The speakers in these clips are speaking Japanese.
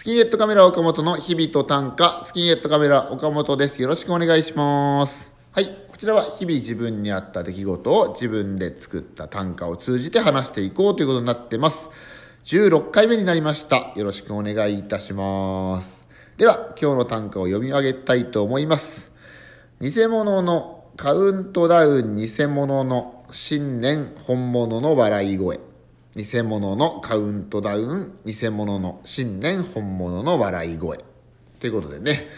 スキンヘッドカメラ岡本の日々と短歌、スキンヘッドカメラ岡本です。よろしくお願いします。はい。こちらは日々自分にあった出来事を自分で作った短歌を通じて話していこうということになってます。16回目になりました。よろしくお願いいたします。では、今日の短歌を読み上げたいと思います。偽物のカウントダウン偽物の新年本物の笑い声偽物のカウントダウン偽物の新年本物の笑い声。ということでね。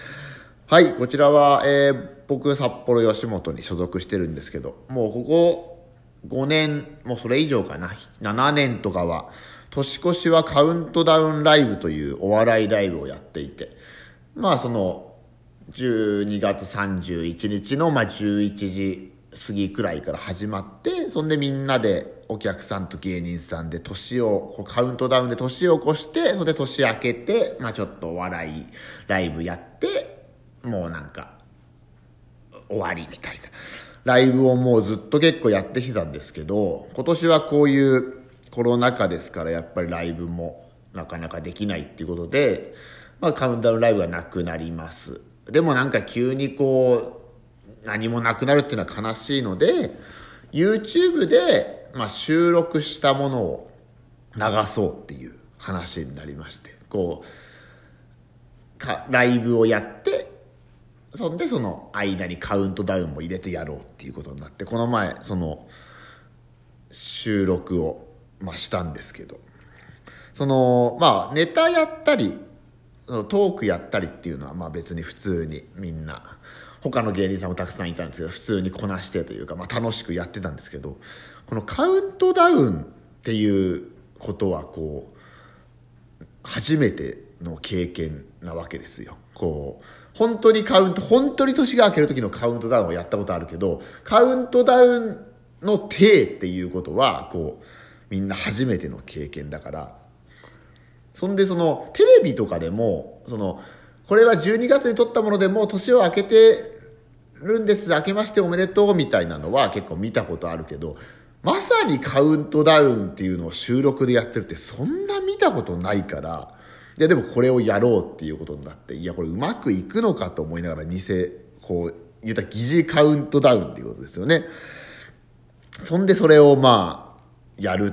はいこちらは、えー僕札幌吉本に所属してるんですけどもうここ5年もうそれ以上かな。7年とかは年越しはカウントダウンライブというお笑いライブをやっていてまあその12月31日のまあ11時過ぎくらいから始まってそんでみんなでお客さんと芸人さんで年をこうカウントダウンで年を越してそれで年明けて、まあ、ちょっとお笑いライブやってもうなんか終わりみたいな。ライブをもうずっと結構やってきたんですけど今年はこういうコロナ禍ですからやっぱりライブもなかなかできないっていうことで、まあ、カウントダウンライブがなくなります。でもなんか急にこう何もなくなるっていうのは悲しいので YouTube で、まあ、収録したものを流そうっていう話になりましてこうかライブをやってそんでその間にカウントダウンも入れてやろうっていうことになってこの前その収録を、まあ、したんですけど。そのまあネタやったりトークやったりっていうのはまあ別に普通にみんな他の芸人さんもたくさんいたんですけど普通にこなしてというか、まあ、楽しくやってたんですけどこのカウントダウンっていうことはこう初めての経験なわけですよ。こう本当にカウント本当に年が明ける時のカウントダウンをやったことあるけどカウントダウンの体っていうことはこうみんな初めての経験だからそんでそのテレビとかでもそのこれは12月に撮ったものでもう年を明けてるんです明けましておめでとうみたいなのは結構見たことあるけどまさにカウントダウンっていうのを収録でやってるってそんな見たことないからいやでもこれをやろうっていうことになっていやこれうまくいくのかと思いながら偽こう言った疑似カウントダウンっていうことですよね。そんでそれをまあやるっ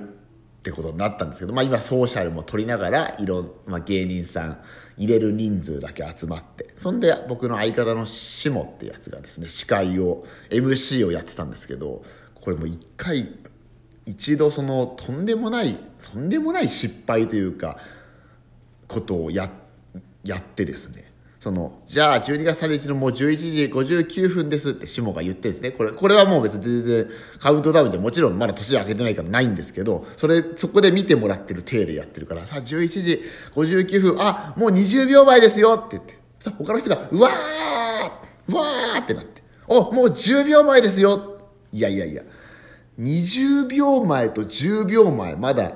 ってことになったんですけど、まあ、今ソーシャルも取りながらいろん、まあ、芸人さん入れる人数だけ集まってそんで僕の相方のシモってやつがですね司会を MC をやってたんですけどこれも一回一度そのとんでもないとんでもない失敗というかことをややってですねそのじゃあ12月31日のもう11時59分ですって下が言ってですね。これこれはもう別に全然カウントダウンでもちろんまだ年明けてないからないんですけどそれそこで見てもらってる体でやってるからさあ11時59分あもう20秒前ですよって言って。さあ他の人がうわーうわーってなって。おもう10秒前ですよ。いやいやいや。20秒前と10秒前まだ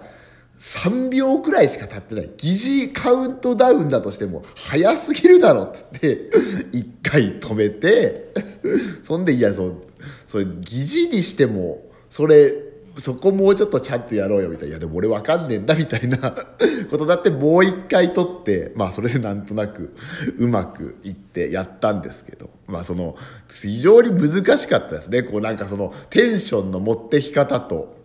3秒くらいしか経ってない疑似カウントダウンだとしても早すぎるだろっつって 一回止めて そんでいやそうそれ疑似にしてもそれそこもうちょっとちゃんとやろうよみたいな。いやでも俺わかんねえんだみたいな ことだってもう一回撮ってまあそれでなんとなくうまくいってやったんですけど。まあその非常に難しかったですね。こうなんかそのテンションの持ってき方と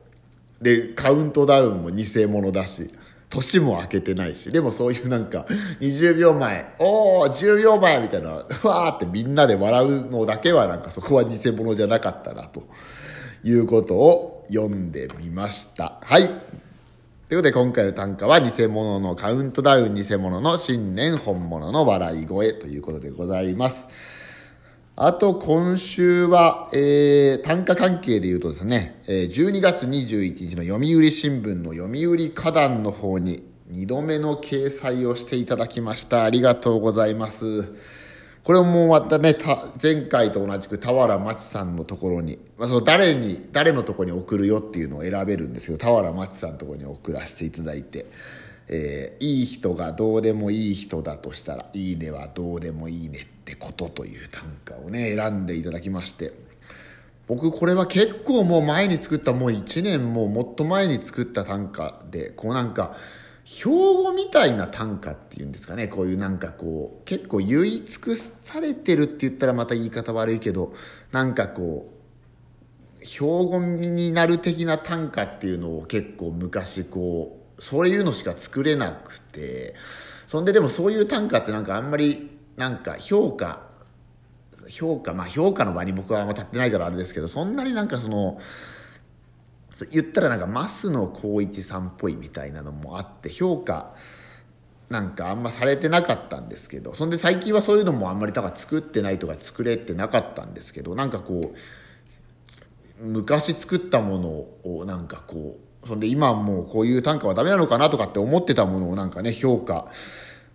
でカウントダウンも偽物だし年も明けてないしでもそういうなんか20秒前おお10秒前みたいなわーってみんなで笑うのだけはなんかそこは偽物じゃなかったなということを読んでみました。はい。ということで今回の短歌は偽物のカウントダウン偽物の新年本物の笑い声ということでございます。あと今週は、えー、単価関係で言うとですね、えー、12月21日の読売新聞の読売花壇の方に2度目の掲載をしていただきました。ありがとうございます。これもまたね、た前回と同じく俵町さんのところに、まあ、その誰に、誰のところに送るよっていうのを選べるんですけど、俵町さんのところに送らせていただいて、えー、いい人がどうでもいい人だとしたら「いいね」はどうでもいいねっててことという短歌をね選んでいただきまして。僕これは結構もう前に作ったもう1年もうもっと前に作った短歌でこうなんか標語みたいな短歌っていうんですかね。こういうなんかこう結構言い尽くされてるって言ったらまた言い方悪いけどなんかこう標語になる的な短歌っていうのを結構昔こうそういうのしか作れなくて。そんででもそういう短歌ってなんかあんまりなんか評価評価まあ評価の場に僕はあんま立ってないからあれですけどそんなになんかその言ったらなんか増野光一さんっぽいみたいなのもあって評価なんかあんまされてなかったんですけどそんで最近はそういうのもあんまりだから作ってないとか作れてなかったんですけどなんかこう昔作ったものをなんかこうそんで今もうこういう短歌はダメなのかなとかって思ってたものをなんかね評価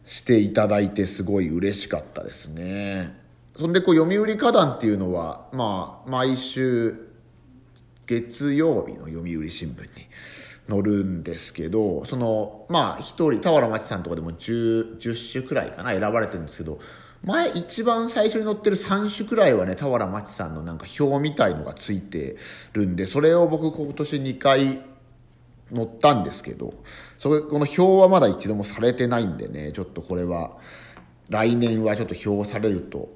していただいてすごい嬉しかったですね。そんでこう読売歌壇っていうのはまあ毎週月曜日の読売新聞に載るんですけどそのまあ一人俵真知さんとかでも 10, 10種くらいかな選ばれてるんですけど前一番最初に載ってる3種くらいはね俵真知さんのなんか表みたいのがついてるんでそれを僕今年2回載ったんですけどそここの表はまだ一度もされてないんでねちょっとこれは来年はちょっと表されると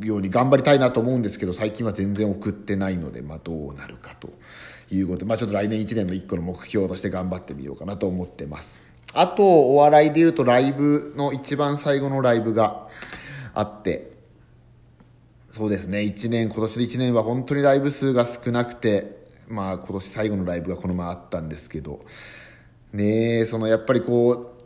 ように頑張りたいなと思うんですけど最近は全然送ってないので、まあ、どうなるかということで、まあ、ちょっと来年1年の1個の目標として頑張ってみようかなと思ってます。あとお笑いでいうとライブの一番最後のライブがあってそうですね1年今年の1年は本当にライブ数が少なくてまあ今年最後のライブがこの前あったんですけど。ねそのやっぱりこう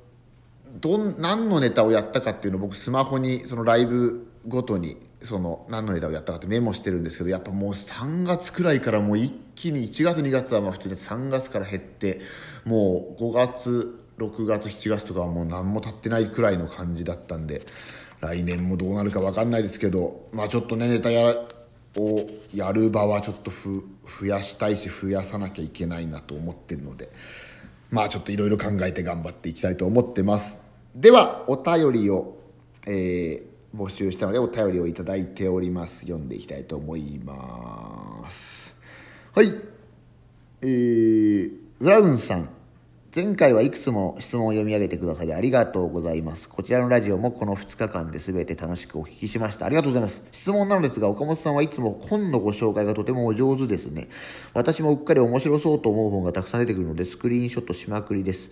どん何のネタをやったかっていうのを僕スマホにそのライブごとにその何のネタをやったかってメモしてるんですけどやっぱもう3月くらいからもう一気に1月2月はまあ普通に3月から減ってもう5月6月7月とかはもう何も経ってないくらいの感じだったんで来年もどうなるか分かんないですけどまあちょっとねネタやらをやる場はちょっと増やしたいし増やさなきゃいけないなと思ってるのでまあちょっといろいろ考えて頑張っていきたいと思ってます。ではお便りをえー募集したのでお便りをいただいております。読んでいきたいと思います。はい。えー、ブラウンさん。前回はいくつも質問を読み上げてくださりありがとうございます。こちらのラジオもこの2日間で全て楽しくお聞きしました。ありがとうございます。質問なのですが、岡本さんはいつも本のご紹介がとてもお上手ですね。私もうっかり面白そうと思う本がたくさん出てくるので、スクリーンショットしまくりです。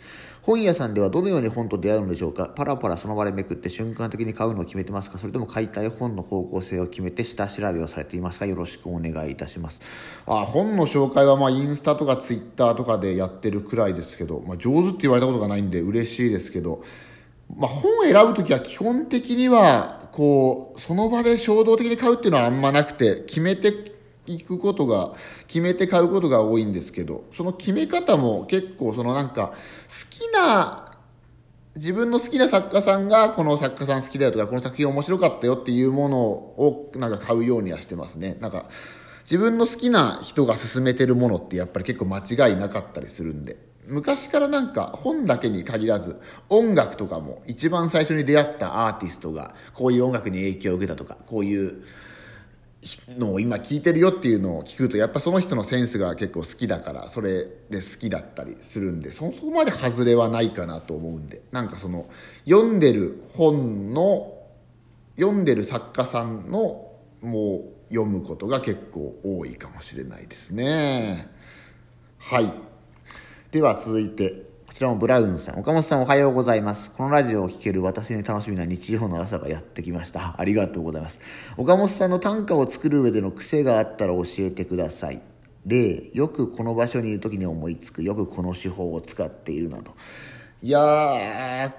本屋さんではどのように本と出会うのでしょうか？パラパラその場でめくって瞬間的に買うのを決めてますか？それとも買いたい本の方向性を決めて下調べをされていますか？よろしくお願いいたします。あ本の紹介はまあインスタとかツイッターとかでやってるくらいですけど、まあ、上手って言われたことがないんで嬉しいですけど、まあ、本を選ぶ時は基本的にはこうその場で衝動的に買うっていうのはあんまなくて決めていくことが決めて買うことが多いんですけどその決め方も結構そのなんか好きな自分の好きな作家さんがこの作家さん好きだよとかこの作品面白かったよっていうものをなんか買うようにはしてますね。なんか自分の好きな人が勧めてるものってやっぱり結構間違いなかったりするんで。昔からなんか本だけに限らず音楽とかも一番最初に出会ったアーティストがこういう音楽に影響を受けたとかこういうのを今聞いてるよっていうのを聞くとやっぱその人のセンスが結構好きだからそれで好きだったりするんでそこまで外れはないかなと思うんで。なんかその読んでる本の読んでる作家さんのもう読むことが結構多いかもしれないですね。はい。では続いて。ちらもブラウンさん。岡本さんおはようございます。このラジオを聴ける私に楽しみな日曜の朝がやってきました。ありがとうございます。岡本さんの短歌を作る上での癖があったら教えてください。例、よくこの場所にいる時に思いつく。よくこの手法を使っているなど。いやー、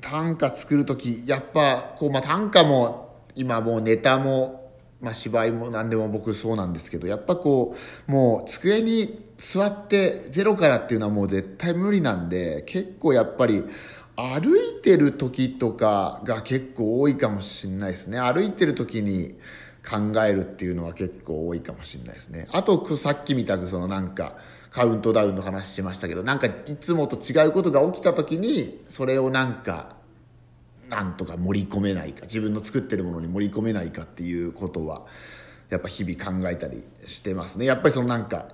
短歌作る時、やっぱ、こう、まあ、短歌も、今もうネタも、まあ、芝居も何でも僕そうなんですけど、やっぱこう、もう机に座ってゼロからっていうのはもう絶対無理なんで結構やっぱり歩いてる時とかが結構多いかもしれないですね。歩いてる時に考えるっていうのは結構多いかもしれないですね。あとさっきみたそのなんかカウントダウンの話しましたけどなんかいつもと違うことが起きた時にそれをなんかなんとか盛り込めないか自分の作ってるものに盛り込めないかっていうことはやっぱ日々考えたりしてますね。やっぱりそのなんか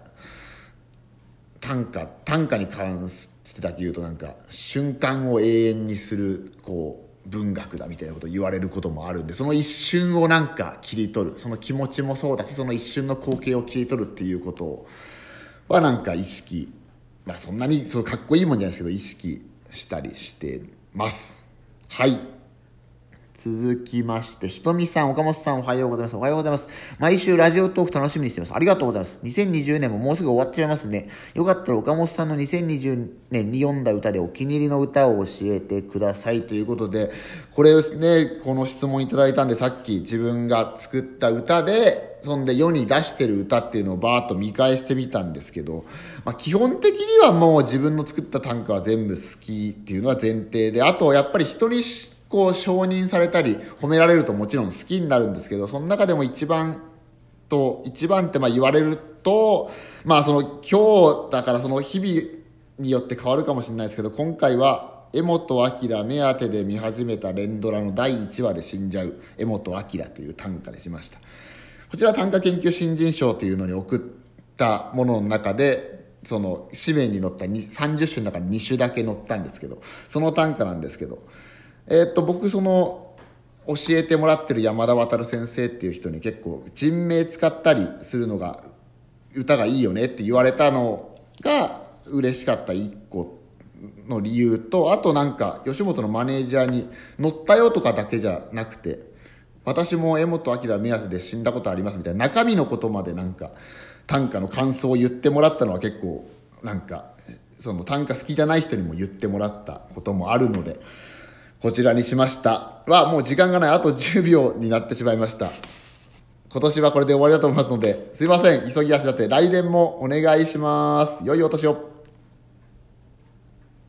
短歌短歌に関してだけ言うとなんか瞬間を永遠にするこう文学だみたいなこと言われることもあるんでその一瞬をなんか切り取るその気持ちもそうだしその一瞬の光景を切り取るっていうことはなんか意識まあそんなにそのかっこいいもんじゃないですけど意識したりしてます。はい続きまして、ひとみさん、岡本さん、おはようございます。おはようございます。毎週ラジオトーク楽しみにしてます。ありがとうございます。2020年ももうすぐ終わっちゃいますね。よかったら岡本さんの2020年に読んだ歌でお気に入りの歌を教えてくださいということで、これですね、この質問いただいたんで、さっき自分が作った歌で、そんで世に出してる歌っていうのをバーッと見返してみたんですけど、まあ、基本的にはもう自分の作った短歌は全部好きっていうのは前提で、あとやっぱり人にこう承認されたり褒められるともちろん好きになるんですけどその中でも一番と一番ってまあ言われるとまあその今日だからその日々によって変わるかもしれないですけど今回は江本明目当てで見始めた連ドラの第1話で死んじゃう江本明という短歌でしました。こちら短歌研究新人賞というのに送ったものの中でその紙面に載った30種の中に2種だけ載ったんですけどその短歌なんですけど。えー、っと僕その教えてもらってる山田渉先生っていう人に結構人名使ったりするのが歌がいいよねって言われたのが嬉しかった一個の理由とあとなんか吉本のマネージャーに「乗ったよ」とかだけじゃなくて「私も江本明目当てで死んだことあります」みたいな中身のことまでなんか短歌の感想を言ってもらったのは結構なんかその短歌好きじゃない人にも言ってもらったこともあるので。こちらにしました。はもう時間がない。あと10秒になってしまいました。今年はこれで終わりだと思いますのですいません。急ぎ足だって。来年もお願いします。良いお年を。